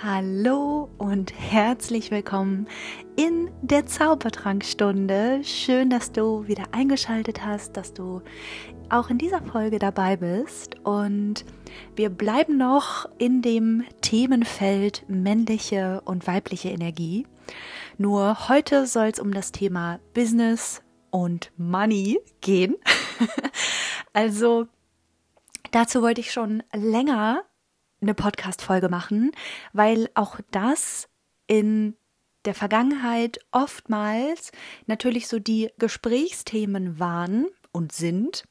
Hallo und herzlich willkommen in der Zaubertrankstunde. Schön, dass du wieder eingeschaltet hast, dass du auch in dieser Folge dabei bist. Und wir bleiben noch in dem Themenfeld männliche und weibliche Energie. Nur heute soll es um das Thema Business und Money gehen. also dazu wollte ich schon länger eine Podcast-Folge machen, weil auch das in der Vergangenheit oftmals natürlich so die Gesprächsthemen waren und sind.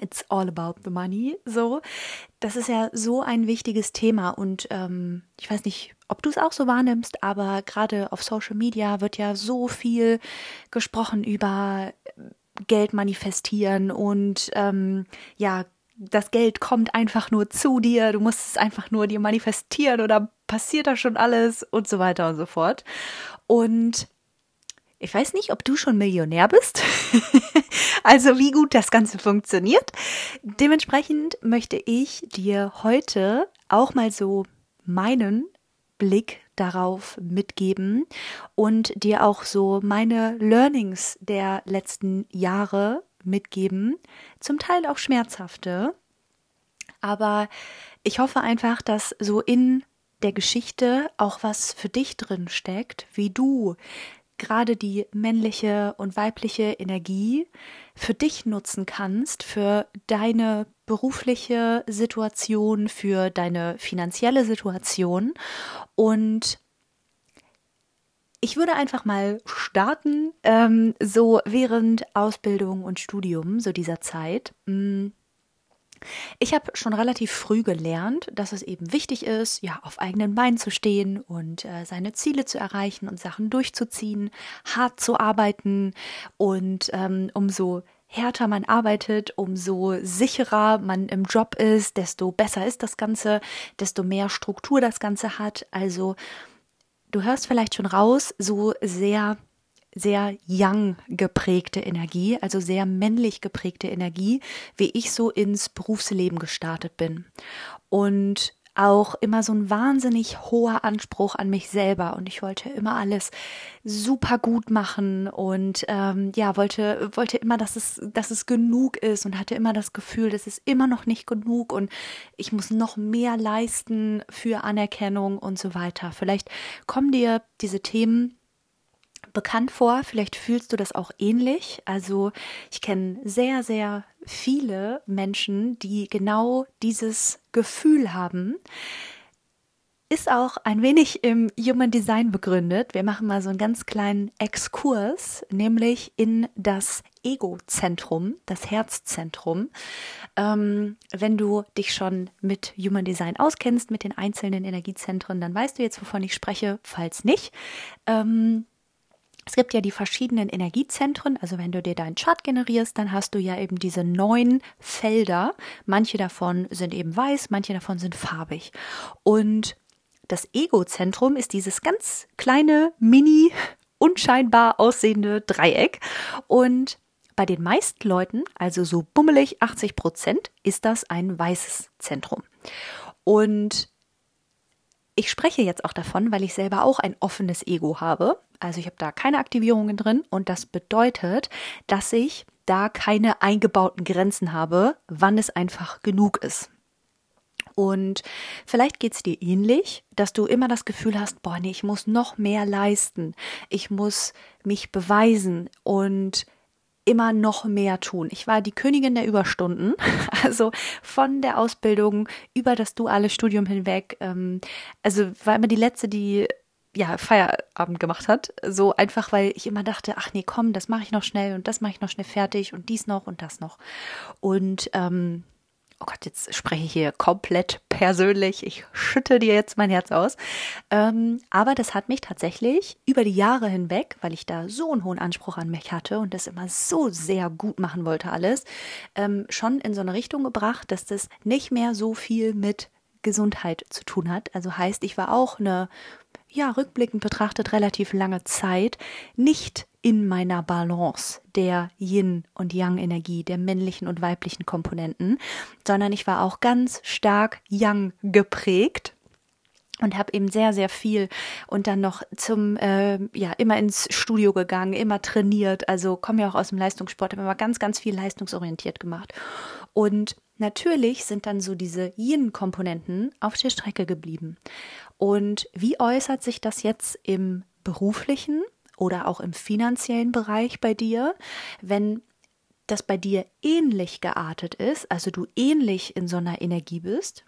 It's all about the money. So, das ist ja so ein wichtiges Thema und ähm, ich weiß nicht, ob du es auch so wahrnimmst, aber gerade auf Social Media wird ja so viel gesprochen über Geld manifestieren und ähm, ja das Geld kommt einfach nur zu dir, du musst es einfach nur dir manifestieren oder passiert da schon alles und so weiter und so fort. Und ich weiß nicht, ob du schon Millionär bist, also wie gut das Ganze funktioniert. Dementsprechend möchte ich dir heute auch mal so meinen Blick darauf mitgeben und dir auch so meine Learnings der letzten Jahre mitgeben, zum Teil auch schmerzhafte. Aber ich hoffe einfach, dass so in der Geschichte auch was für dich drin steckt, wie du gerade die männliche und weibliche Energie für dich nutzen kannst, für deine berufliche Situation, für deine finanzielle Situation und ich würde einfach mal starten, ähm, so während Ausbildung und Studium, so dieser Zeit. Mm. Ich habe schon relativ früh gelernt, dass es eben wichtig ist, ja, auf eigenen Beinen zu stehen und äh, seine Ziele zu erreichen und Sachen durchzuziehen, hart zu arbeiten und ähm, umso härter man arbeitet, umso sicherer man im Job ist, desto besser ist das Ganze, desto mehr Struktur das Ganze hat. Also du hörst vielleicht schon raus, so sehr, sehr young geprägte Energie, also sehr männlich geprägte Energie, wie ich so ins Berufsleben gestartet bin. Und auch immer so ein wahnsinnig hoher Anspruch an mich selber und ich wollte immer alles super gut machen und ähm, ja wollte wollte immer, dass es dass es genug ist und hatte immer das Gefühl, das ist immer noch nicht genug und ich muss noch mehr leisten für Anerkennung und so weiter. Vielleicht kommen dir diese Themen bekannt vor. Vielleicht fühlst du das auch ähnlich. Also ich kenne sehr, sehr viele Menschen, die genau dieses Gefühl haben. Ist auch ein wenig im Human Design begründet. Wir machen mal so einen ganz kleinen Exkurs, nämlich in das Ego-Zentrum, das Herzzentrum. Ähm, wenn du dich schon mit Human Design auskennst, mit den einzelnen Energiezentren, dann weißt du jetzt, wovon ich spreche. Falls nicht, ähm, es gibt ja die verschiedenen Energiezentren. Also wenn du dir deinen Chart generierst, dann hast du ja eben diese neun Felder. Manche davon sind eben weiß, manche davon sind farbig. Und das Ego-Zentrum ist dieses ganz kleine, mini, unscheinbar aussehende Dreieck. Und bei den meisten Leuten, also so bummelig 80 Prozent, ist das ein weißes Zentrum. Und ich spreche jetzt auch davon, weil ich selber auch ein offenes Ego habe. Also ich habe da keine Aktivierungen drin und das bedeutet, dass ich da keine eingebauten Grenzen habe, wann es einfach genug ist. Und vielleicht geht es dir ähnlich, dass du immer das Gefühl hast, boah, nee, ich muss noch mehr leisten. Ich muss mich beweisen und immer noch mehr tun. Ich war die Königin der Überstunden, also von der Ausbildung über das duale Studium hinweg. Ähm, also war immer die letzte, die ja Feierabend gemacht hat. So einfach, weil ich immer dachte, ach nee, komm, das mache ich noch schnell und das mache ich noch schnell fertig und dies noch und das noch. Und ähm, oh Gott, jetzt spreche ich hier komplett persönlich. Ich schütte dir jetzt mein Herz aus. Ähm, aber das hat mich tatsächlich über die Jahre hinweg, weil ich da so einen hohen Anspruch an mich hatte und das immer so sehr gut machen wollte alles, ähm, schon in so eine Richtung gebracht, dass das nicht mehr so viel mit Gesundheit zu tun hat. Also heißt, ich war auch eine, ja, rückblickend betrachtet relativ lange Zeit nicht in meiner Balance der Yin- und Yang-Energie, der männlichen und weiblichen Komponenten, sondern ich war auch ganz stark Yang geprägt. und habe eben sehr sehr viel und dann noch zum äh, ja immer ins Studio gegangen immer trainiert also komme ja auch aus dem Leistungssport habe immer ganz ganz viel leistungsorientiert gemacht und natürlich sind dann so diese Yin Komponenten auf der Strecke geblieben und wie äußert sich das jetzt im beruflichen oder auch im finanziellen Bereich bei dir wenn das bei dir ähnlich geartet ist, also du ähnlich in so einer Energie bist,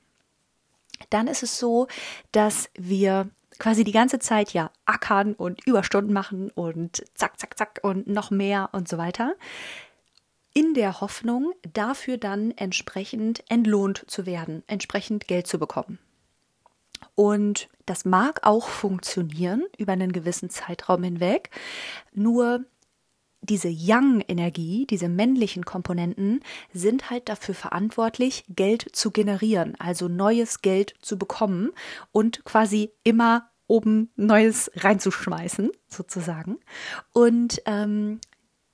dann ist es so, dass wir quasi die ganze Zeit ja ackern und Überstunden machen und zack, zack, zack und noch mehr und so weiter. In der Hoffnung, dafür dann entsprechend entlohnt zu werden, entsprechend Geld zu bekommen. Und das mag auch funktionieren über einen gewissen Zeitraum hinweg. Nur diese Yang-Energie, diese männlichen Komponenten, sind halt dafür verantwortlich, Geld zu generieren, also neues Geld zu bekommen und quasi immer oben Neues reinzuschmeißen, sozusagen. Und ähm,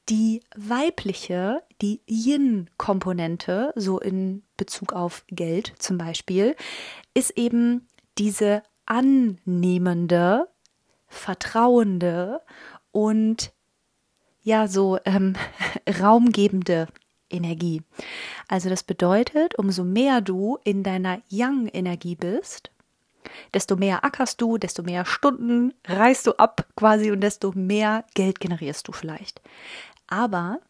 die weibliche, die Yin-Komponente, so in Bezug auf Geld zum Beispiel, ist eben diese annehmende, vertrauende und ja so ähm, raumgebende Energie. Also das bedeutet, umso mehr du in deiner Yang-Energie bist, desto mehr ackerst du, desto mehr Stunden reißt du ab quasi und desto mehr Geld generierst du vielleicht. Aber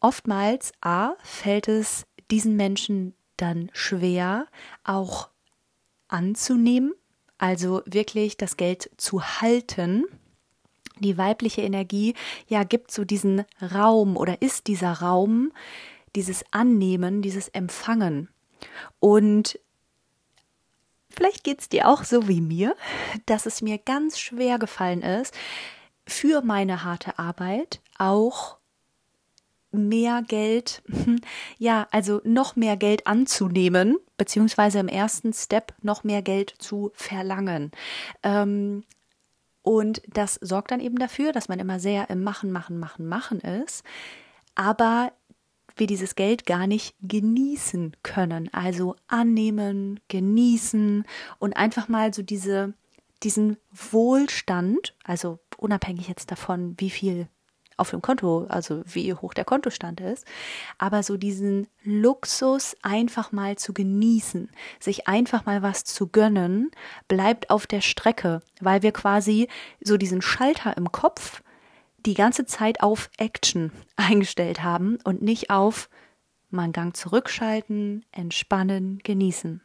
oftmals A fällt es diesen Menschen dann schwer, auch anzunehmen, also wirklich das Geld zu halten die weibliche Energie ja gibt so diesen Raum oder ist dieser Raum, dieses Annehmen, dieses Empfangen. Und vielleicht geht es dir auch so wie mir, dass es mir ganz schwer gefallen ist, für meine harte Arbeit auch mehr Geld, ja, also noch mehr Geld anzunehmen, beziehungsweise im ersten Step noch mehr Geld zu verlangen. Ähm, und das sorgt dann eben dafür, dass man immer sehr im Machen, Machen, Machen, Machen ist, aber wir dieses Geld gar nicht genießen können. Also annehmen, genießen und einfach mal so diese, diesen Wohlstand, also unabhängig jetzt davon, wie viel auf dem Konto, also wie hoch der Kontostand ist, aber so diesen Luxus einfach mal zu genießen, sich einfach mal was zu gönnen, bleibt auf der Strecke, weil wir quasi so diesen Schalter im Kopf die ganze Zeit auf Action eingestellt haben und nicht auf mal einen Gang zurückschalten, entspannen, genießen.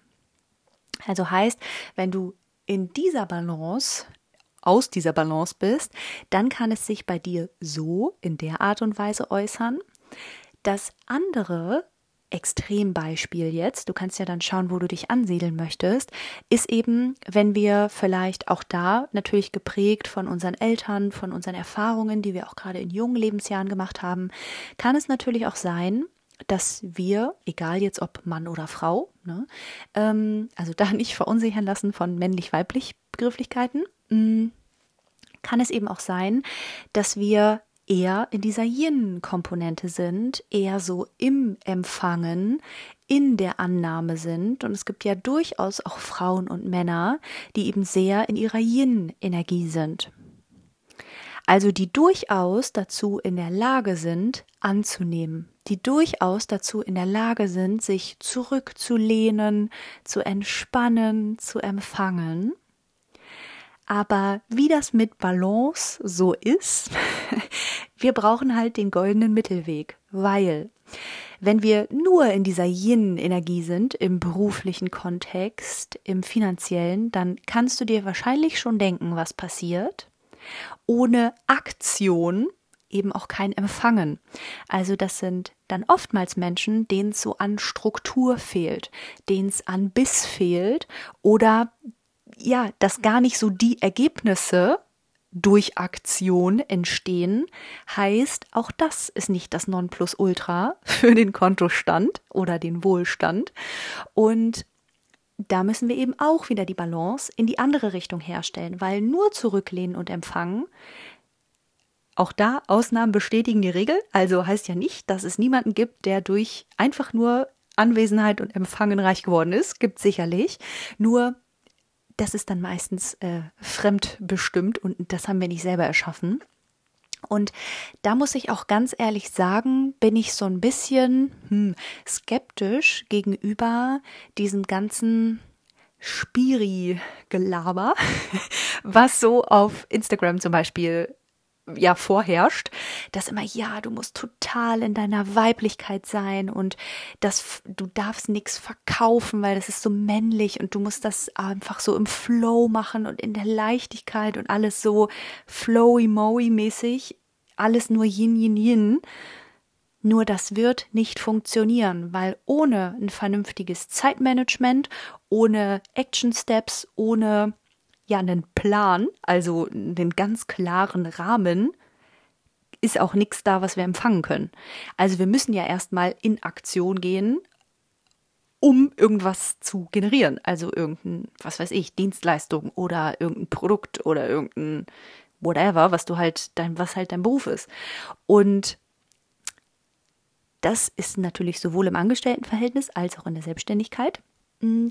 Also heißt, wenn du in dieser Balance aus dieser Balance bist, dann kann es sich bei dir so in der Art und Weise äußern, dass andere Extrembeispiel jetzt, du kannst ja dann schauen, wo du dich ansiedeln möchtest, ist eben, wenn wir vielleicht auch da natürlich geprägt von unseren Eltern, von unseren Erfahrungen, die wir auch gerade in jungen Lebensjahren gemacht haben, kann es natürlich auch sein, dass wir, egal jetzt ob Mann oder Frau, ne, ähm, also da nicht verunsichern lassen von männlich-weiblich Begrifflichkeiten, Mm, kann es eben auch sein, dass wir eher in dieser Yin-Komponente sind, eher so im Empfangen, in der Annahme sind. Und es gibt ja durchaus auch Frauen und Männer, die eben sehr in ihrer Yin-Energie sind. Also die durchaus dazu in der Lage sind, anzunehmen, die durchaus dazu in der Lage sind, sich zurückzulehnen, zu entspannen, zu empfangen. Aber wie das mit Balance so ist, wir brauchen halt den goldenen Mittelweg, weil wenn wir nur in dieser Yin-Energie sind, im beruflichen Kontext, im finanziellen, dann kannst du dir wahrscheinlich schon denken, was passiert. Ohne Aktion eben auch kein Empfangen. Also das sind dann oftmals Menschen, denen es so an Struktur fehlt, denen es an Biss fehlt oder ja, dass gar nicht so die Ergebnisse durch Aktion entstehen, heißt, auch das ist nicht das Nonplusultra für den Kontostand oder den Wohlstand. Und da müssen wir eben auch wieder die Balance in die andere Richtung herstellen, weil nur zurücklehnen und empfangen, auch da Ausnahmen bestätigen die Regel, also heißt ja nicht, dass es niemanden gibt, der durch einfach nur Anwesenheit und Empfangen reich geworden ist, gibt sicherlich, nur das ist dann meistens äh, fremdbestimmt und das haben wir nicht selber erschaffen. Und da muss ich auch ganz ehrlich sagen, bin ich so ein bisschen hm, skeptisch gegenüber diesem ganzen Spiri-Gelaber, was so auf Instagram zum Beispiel ja vorherrscht, dass immer ja, du musst total in deiner Weiblichkeit sein und das du darfst nichts verkaufen, weil das ist so männlich und du musst das einfach so im Flow machen und in der Leichtigkeit und alles so flowy mowy mäßig, alles nur yin yin yin. Nur das wird nicht funktionieren, weil ohne ein vernünftiges Zeitmanagement, ohne Action Steps, ohne ja einen Plan, also einen ganz klaren Rahmen, ist auch nichts da, was wir empfangen können. Also wir müssen ja erstmal in Aktion gehen, um irgendwas zu generieren. Also irgendein, was weiß ich, Dienstleistung oder irgendein Produkt oder irgendein whatever, was du halt dein, was halt dein Beruf ist. Und das ist natürlich sowohl im Angestelltenverhältnis als auch in der Selbstständigkeit,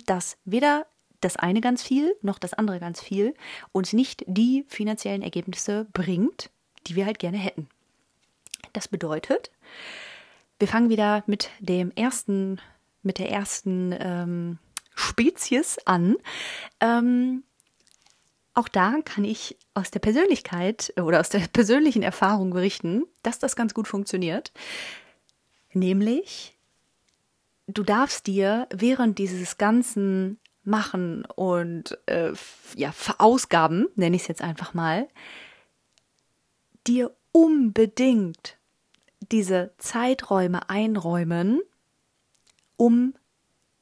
dass weder das eine ganz viel, noch das andere ganz viel und nicht die finanziellen Ergebnisse bringt, die wir halt gerne hätten. Das bedeutet, wir fangen wieder mit dem ersten, mit der ersten ähm, Spezies an. Ähm, auch da kann ich aus der Persönlichkeit oder aus der persönlichen Erfahrung berichten, dass das ganz gut funktioniert. Nämlich, du darfst dir während dieses ganzen machen und äh, ja, verausgaben, nenne ich es jetzt einfach mal, dir unbedingt diese Zeiträume einräumen, um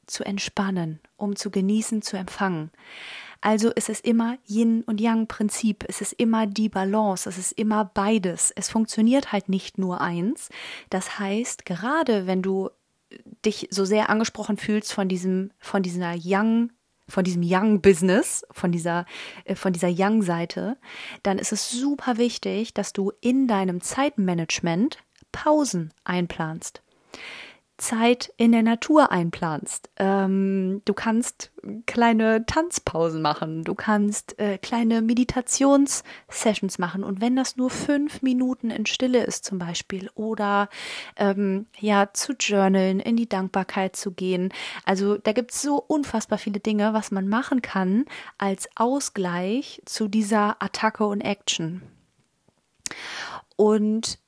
zu entspannen, um zu genießen, zu empfangen. Also es ist immer Yin und Yang Prinzip, es ist immer die Balance, es ist immer beides. Es funktioniert halt nicht nur eins. Das heißt, gerade wenn du dich so sehr angesprochen fühlst von diesem, von dieser Young von diesem Young Business, von dieser, äh, von dieser Young Seite, dann ist es super wichtig, dass du in deinem Zeitmanagement Pausen einplanst. Zeit in der Natur einplanst. Ähm, du kannst kleine Tanzpausen machen, du kannst äh, kleine Meditationssessions machen und wenn das nur fünf Minuten in Stille ist zum Beispiel oder ähm, ja zu journalen, in die Dankbarkeit zu gehen. Also da gibt es so unfassbar viele Dinge, was man machen kann als Ausgleich zu dieser Attacke und Action. Und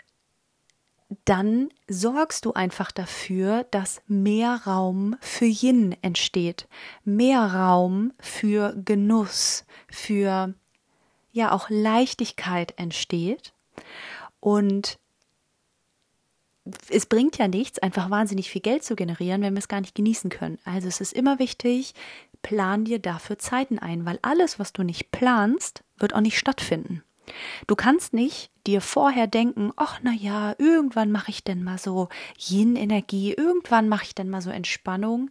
dann sorgst du einfach dafür, dass mehr Raum für Yin entsteht, mehr Raum für Genuss, für ja auch Leichtigkeit entsteht und es bringt ja nichts, einfach wahnsinnig viel Geld zu generieren, wenn wir es gar nicht genießen können. Also es ist immer wichtig, plan dir dafür Zeiten ein, weil alles, was du nicht planst, wird auch nicht stattfinden. Du kannst nicht dir vorher denken, ach na ja, irgendwann mache ich denn mal so Yin-Energie, irgendwann mache ich denn mal so Entspannung.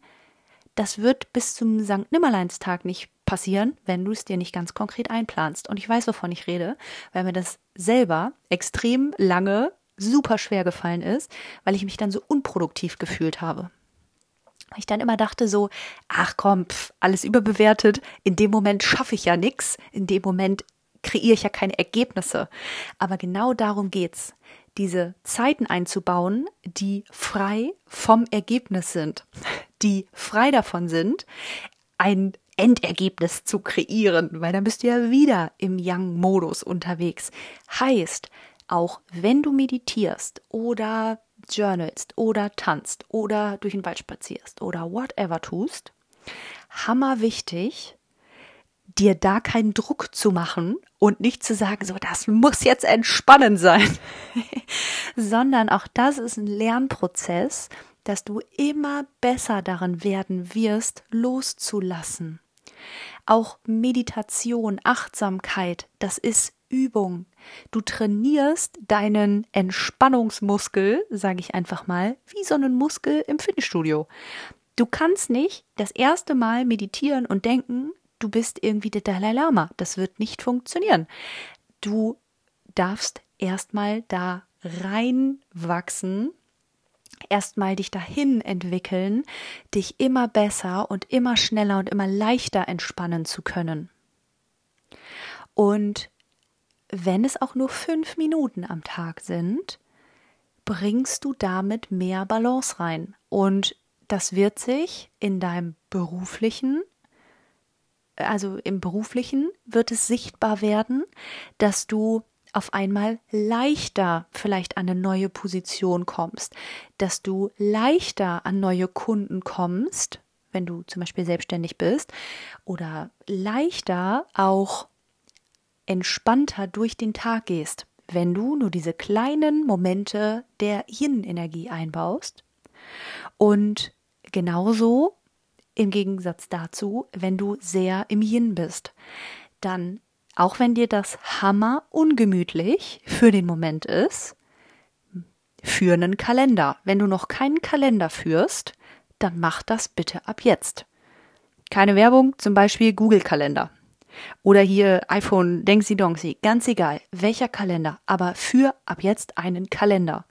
Das wird bis zum St. Nimmerleinstag nicht passieren, wenn du es dir nicht ganz konkret einplanst. Und ich weiß, wovon ich rede, weil mir das selber extrem lange super schwer gefallen ist, weil ich mich dann so unproduktiv gefühlt habe. Ich dann immer dachte so, ach komm, pf, alles überbewertet, in dem Moment schaffe ich ja nichts, in dem Moment kreiere ich ja keine Ergebnisse. Aber genau darum geht's, diese Zeiten einzubauen, die frei vom Ergebnis sind, die frei davon sind, ein Endergebnis zu kreieren, weil dann bist du ja wieder im Young-Modus unterwegs. Heißt, auch wenn du meditierst oder journalst oder tanzt oder durch den Wald spazierst oder whatever tust, hammer wichtig, dir da keinen Druck zu machen und nicht zu sagen, so, das muss jetzt entspannend sein, sondern auch das ist ein Lernprozess, dass du immer besser darin werden wirst, loszulassen. Auch Meditation, Achtsamkeit, das ist Übung. Du trainierst deinen Entspannungsmuskel, sage ich einfach mal, wie so einen Muskel im Fitnessstudio. Du kannst nicht das erste Mal meditieren und denken, du bist irgendwie der Dalai Lama. Das wird nicht funktionieren. Du darfst erstmal da reinwachsen erstmal dich dahin entwickeln, dich immer besser und immer schneller und immer leichter entspannen zu können. Und wenn es auch nur fünf Minuten am Tag sind, bringst du damit mehr Balance rein. Und das wird sich in deinem beruflichen, also im beruflichen wird es sichtbar werden, dass du auf einmal leichter vielleicht an eine neue Position kommst, dass du leichter an neue Kunden kommst, wenn du zum Beispiel selbstständig bist, oder leichter auch entspannter durch den Tag gehst, wenn du nur diese kleinen Momente der Yin-Energie einbaust. Und genauso im Gegensatz dazu, wenn du sehr im Yin bist, dann auch wenn dir das Hammer ungemütlich für den Moment ist, für einen Kalender. Wenn du noch keinen Kalender führst, dann mach das bitte ab jetzt. Keine Werbung, zum Beispiel Google-Kalender. Oder hier iPhone Dengsy Dongsy, ganz egal, welcher Kalender, aber für ab jetzt einen Kalender.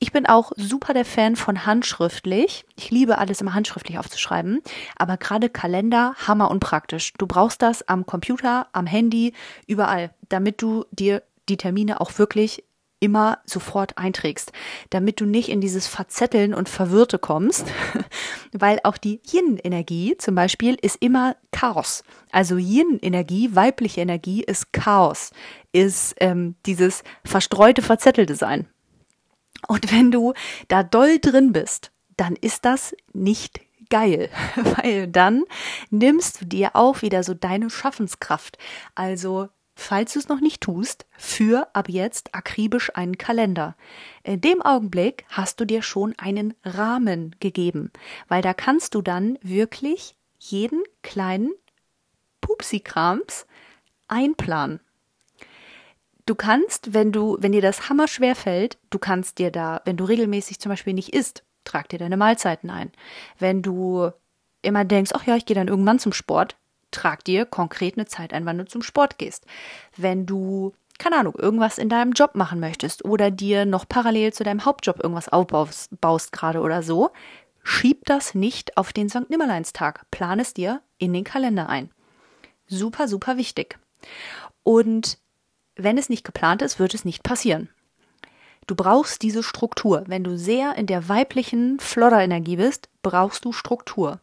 Ich bin auch super der Fan von handschriftlich. Ich liebe alles immer handschriftlich aufzuschreiben. Aber gerade Kalender, hammer und praktisch. Du brauchst das am Computer, am Handy, überall, damit du dir die Termine auch wirklich immer sofort einträgst, damit du nicht in dieses Verzetteln und Verwirrte kommst, weil auch die Yin-Energie zum Beispiel ist immer Chaos. Also Yin-Energie, weibliche Energie ist Chaos, ist ähm, dieses verstreute, verzettelte Sein. Und wenn du da doll drin bist, dann ist das nicht geil, weil dann nimmst du dir auch wieder so deine Schaffenskraft. Also, falls du es noch nicht tust, für ab jetzt akribisch einen Kalender. In dem Augenblick hast du dir schon einen Rahmen gegeben, weil da kannst du dann wirklich jeden kleinen Pupsikrams einplanen. Du kannst, wenn du, wenn dir das Hammer schwer fällt, du kannst dir da, wenn du regelmäßig zum Beispiel nicht isst, trag dir deine Mahlzeiten ein. Wenn du immer denkst, ach ja, ich gehe dann irgendwann zum Sport, trag dir konkret eine Zeit ein, wann du zum Sport gehst. Wenn du keine Ahnung, irgendwas in deinem Job machen möchtest oder dir noch parallel zu deinem Hauptjob irgendwas aufbaust baust gerade oder so, schieb das nicht auf den St. Nimmerleinstag. Plan es dir in den Kalender ein. Super, super wichtig. Und wenn es nicht geplant ist, wird es nicht passieren. Du brauchst diese Struktur. Wenn du sehr in der weiblichen Flodder-Energie bist, brauchst du Struktur.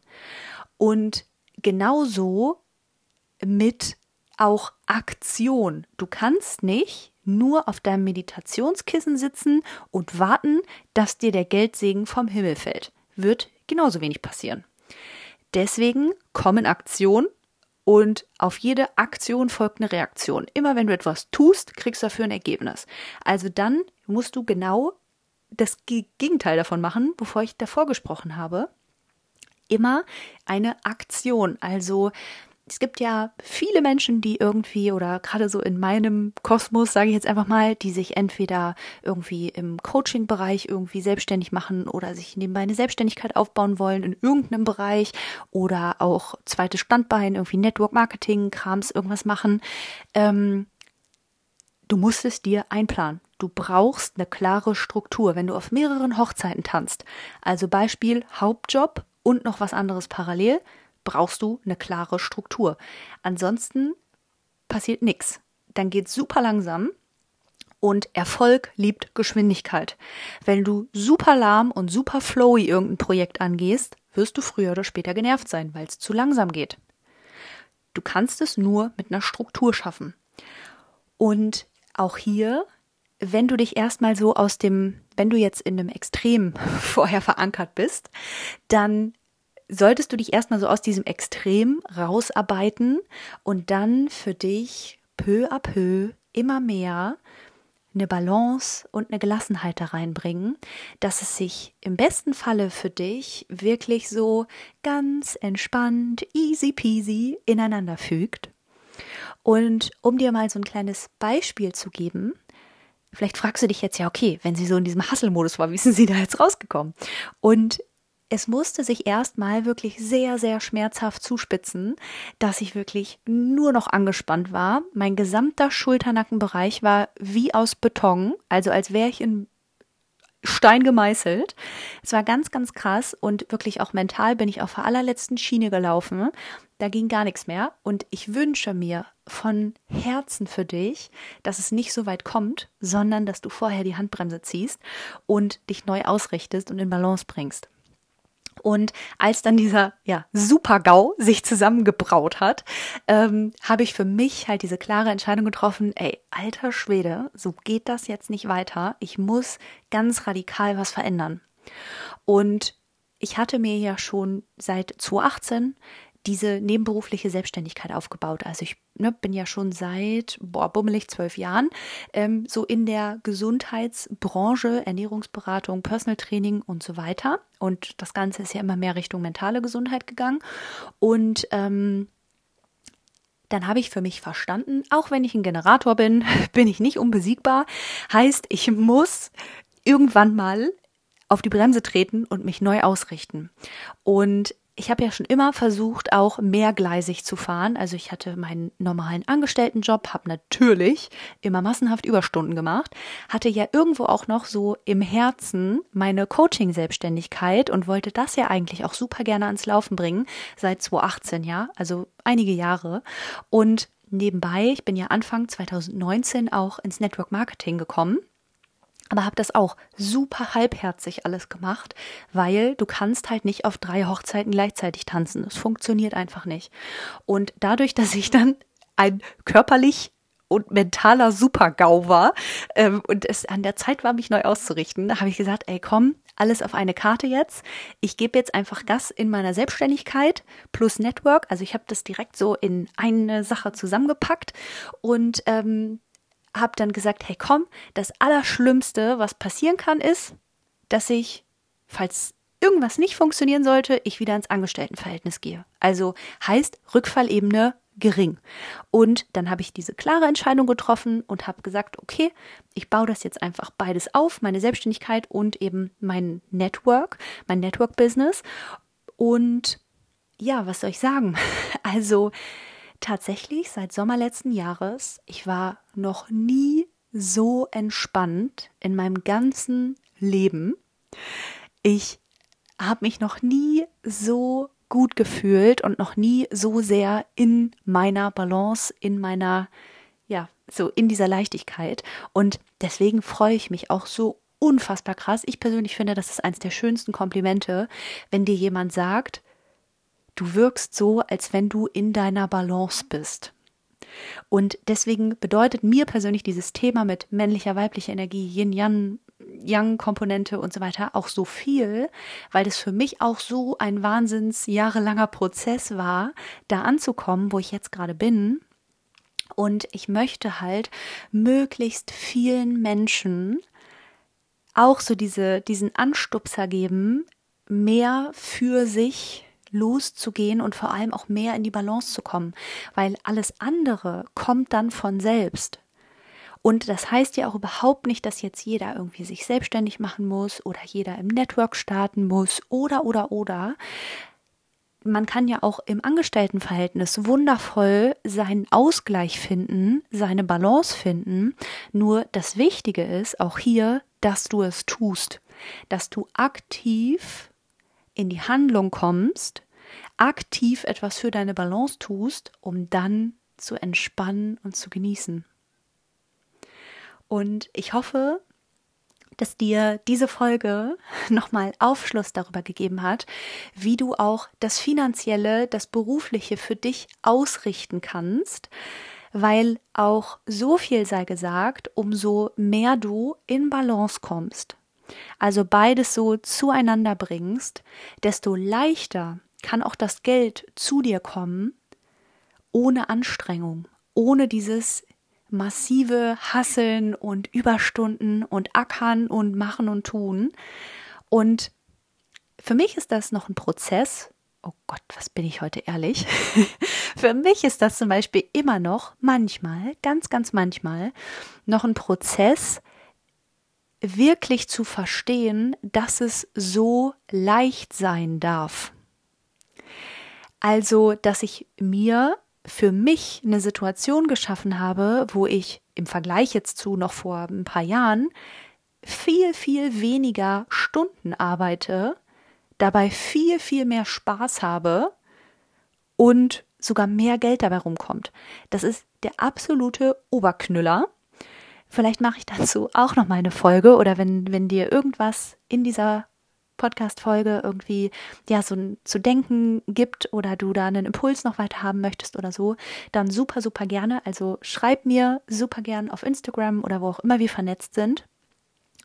Und genauso mit auch Aktion. Du kannst nicht nur auf deinem Meditationskissen sitzen und warten, dass dir der Geldsegen vom Himmel fällt. Wird genauso wenig passieren. Deswegen komm in Aktion, und auf jede Aktion folgt eine Reaktion. Immer wenn du etwas tust, kriegst du dafür ein Ergebnis. Also dann musst du genau das Gegenteil davon machen, bevor ich davor gesprochen habe. Immer eine Aktion. Also es gibt ja viele Menschen, die irgendwie oder gerade so in meinem Kosmos, sage ich jetzt einfach mal, die sich entweder irgendwie im Coaching-Bereich irgendwie selbstständig machen oder sich nebenbei eine Selbstständigkeit aufbauen wollen in irgendeinem Bereich oder auch zweites Standbein, irgendwie Network Marketing, Krams, irgendwas machen. Ähm, du musst es dir einplanen. Du brauchst eine klare Struktur, wenn du auf mehreren Hochzeiten tanzt. Also Beispiel Hauptjob und noch was anderes parallel brauchst du eine klare Struktur. Ansonsten passiert nichts. Dann geht es super langsam und Erfolg liebt Geschwindigkeit. Wenn du super lahm und super flowy irgendein Projekt angehst, wirst du früher oder später genervt sein, weil es zu langsam geht. Du kannst es nur mit einer Struktur schaffen. Und auch hier, wenn du dich erstmal so aus dem, wenn du jetzt in einem Extrem vorher verankert bist, dann solltest du dich erstmal so aus diesem Extrem rausarbeiten und dann für dich peu à peu immer mehr eine Balance und eine Gelassenheit da reinbringen, dass es sich im besten Falle für dich wirklich so ganz entspannt, easy peasy ineinander fügt. Und um dir mal so ein kleines Beispiel zu geben, vielleicht fragst du dich jetzt ja, okay, wenn sie so in diesem Hustle-Modus war, wie sind sie da jetzt rausgekommen? Und es musste sich erstmal wirklich sehr, sehr schmerzhaft zuspitzen, dass ich wirklich nur noch angespannt war. Mein gesamter Schulternackenbereich war wie aus Beton, also als wäre ich in Stein gemeißelt. Es war ganz, ganz krass und wirklich auch mental bin ich auf der allerletzten Schiene gelaufen. Da ging gar nichts mehr. Und ich wünsche mir von Herzen für dich, dass es nicht so weit kommt, sondern dass du vorher die Handbremse ziehst und dich neu ausrichtest und in Balance bringst. Und als dann dieser ja, Super-GAU sich zusammengebraut hat, ähm, habe ich für mich halt diese klare Entscheidung getroffen, ey, alter Schwede, so geht das jetzt nicht weiter. Ich muss ganz radikal was verändern. Und ich hatte mir ja schon seit 2018 diese nebenberufliche Selbstständigkeit aufgebaut. Also ich ne, bin ja schon seit, boah, bummelig zwölf Jahren ähm, so in der Gesundheitsbranche, Ernährungsberatung, Personal Training und so weiter. Und das Ganze ist ja immer mehr Richtung mentale Gesundheit gegangen. Und ähm, dann habe ich für mich verstanden, auch wenn ich ein Generator bin, bin ich nicht unbesiegbar. Heißt, ich muss irgendwann mal auf die Bremse treten und mich neu ausrichten. Und ich habe ja schon immer versucht, auch mehrgleisig zu fahren. Also ich hatte meinen normalen Angestelltenjob, habe natürlich immer massenhaft Überstunden gemacht, hatte ja irgendwo auch noch so im Herzen meine Coaching-Selbstständigkeit und wollte das ja eigentlich auch super gerne ans Laufen bringen, seit 2018, ja, also einige Jahre. Und nebenbei, ich bin ja Anfang 2019 auch ins Network Marketing gekommen aber habe das auch super halbherzig alles gemacht, weil du kannst halt nicht auf drei Hochzeiten gleichzeitig tanzen. Das funktioniert einfach nicht. Und dadurch, dass ich dann ein körperlich und mentaler Super-GAU war ähm, und es an der Zeit war, mich neu auszurichten, habe ich gesagt, ey komm, alles auf eine Karte jetzt. Ich gebe jetzt einfach Gas in meiner Selbstständigkeit plus Network. Also ich habe das direkt so in eine Sache zusammengepackt und ähm, habe dann gesagt, hey komm, das Allerschlimmste, was passieren kann, ist, dass ich, falls irgendwas nicht funktionieren sollte, ich wieder ins Angestelltenverhältnis gehe. Also heißt Rückfallebene gering. Und dann habe ich diese klare Entscheidung getroffen und habe gesagt, okay, ich baue das jetzt einfach beides auf, meine Selbstständigkeit und eben mein Network, mein Network Business. Und ja, was soll ich sagen? Also tatsächlich seit Sommer letzten Jahres, ich war noch nie so entspannt in meinem ganzen Leben. Ich habe mich noch nie so gut gefühlt und noch nie so sehr in meiner Balance, in meiner, ja, so in dieser Leichtigkeit. Und deswegen freue ich mich auch so unfassbar krass. Ich persönlich finde, das ist eines der schönsten Komplimente, wenn dir jemand sagt, Du wirkst so, als wenn du in deiner Balance bist. Und deswegen bedeutet mir persönlich dieses Thema mit männlicher, weiblicher Energie, Yin-Yang, Yang-Komponente und so weiter auch so viel, weil das für mich auch so ein wahnsinns jahrelanger Prozess war, da anzukommen, wo ich jetzt gerade bin. Und ich möchte halt möglichst vielen Menschen auch so diese, diesen Anstupser geben, mehr für sich loszugehen und vor allem auch mehr in die Balance zu kommen, weil alles andere kommt dann von selbst. Und das heißt ja auch überhaupt nicht, dass jetzt jeder irgendwie sich selbstständig machen muss oder jeder im Network starten muss oder oder oder. Man kann ja auch im Angestelltenverhältnis wundervoll seinen Ausgleich finden, seine Balance finden. Nur das Wichtige ist auch hier, dass du es tust, dass du aktiv in die Handlung kommst aktiv etwas für deine Balance tust, um dann zu entspannen und zu genießen. Und ich hoffe, dass dir diese Folge nochmal Aufschluss darüber gegeben hat, wie du auch das Finanzielle, das Berufliche für dich ausrichten kannst, weil auch so viel sei gesagt, umso mehr du in Balance kommst. Also beides so zueinander bringst, desto leichter kann auch das Geld zu dir kommen ohne Anstrengung, ohne dieses massive Hasseln und Überstunden und Ackern und Machen und Tun. Und für mich ist das noch ein Prozess. Oh Gott, was bin ich heute ehrlich? für mich ist das zum Beispiel immer noch manchmal, ganz, ganz manchmal, noch ein Prozess, wirklich zu verstehen, dass es so leicht sein darf. Also, dass ich mir für mich eine Situation geschaffen habe, wo ich im Vergleich jetzt zu noch vor ein paar Jahren viel, viel weniger Stunden arbeite, dabei viel, viel mehr Spaß habe und sogar mehr Geld dabei rumkommt. Das ist der absolute Oberknüller. Vielleicht mache ich dazu auch noch mal eine Folge oder wenn, wenn dir irgendwas in dieser Podcast-Folge irgendwie ja so zu denken gibt oder du da einen Impuls noch weiter haben möchtest oder so, dann super, super gerne. Also schreib mir super gern auf Instagram oder wo auch immer wir vernetzt sind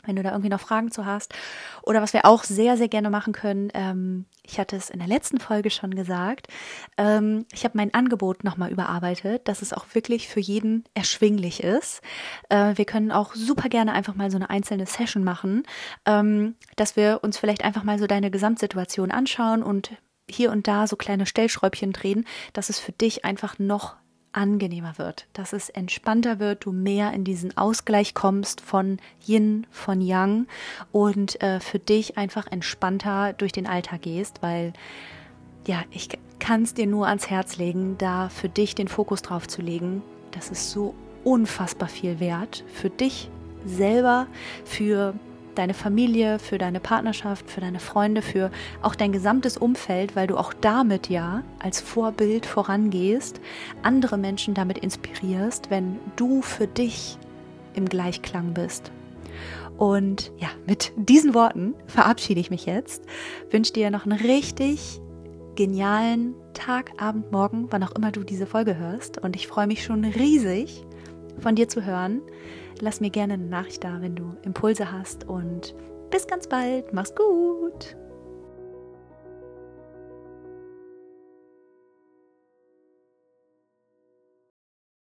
wenn du da irgendwie noch Fragen zu hast. Oder was wir auch sehr, sehr gerne machen können, ähm, ich hatte es in der letzten Folge schon gesagt, ähm, ich habe mein Angebot nochmal überarbeitet, dass es auch wirklich für jeden erschwinglich ist. Äh, wir können auch super gerne einfach mal so eine einzelne Session machen, ähm, dass wir uns vielleicht einfach mal so deine Gesamtsituation anschauen und hier und da so kleine Stellschräubchen drehen, dass es für dich einfach noch angenehmer wird, dass es entspannter wird, du mehr in diesen Ausgleich kommst von Yin, von Yang und äh, für dich einfach entspannter durch den Alltag gehst, weil ja, ich kann es dir nur ans Herz legen, da für dich den Fokus drauf zu legen. Das ist so unfassbar viel wert für dich selber, für deine Familie, für deine Partnerschaft, für deine Freunde, für auch dein gesamtes Umfeld, weil du auch damit ja als Vorbild vorangehst, andere Menschen damit inspirierst, wenn du für dich im Gleichklang bist. Und ja, mit diesen Worten verabschiede ich mich jetzt, wünsche dir noch einen richtig genialen Tag, Abend, Morgen, wann auch immer du diese Folge hörst. Und ich freue mich schon riesig, von dir zu hören. Lass mir gerne eine Nachricht da, wenn du Impulse hast und bis ganz bald. Mach's gut.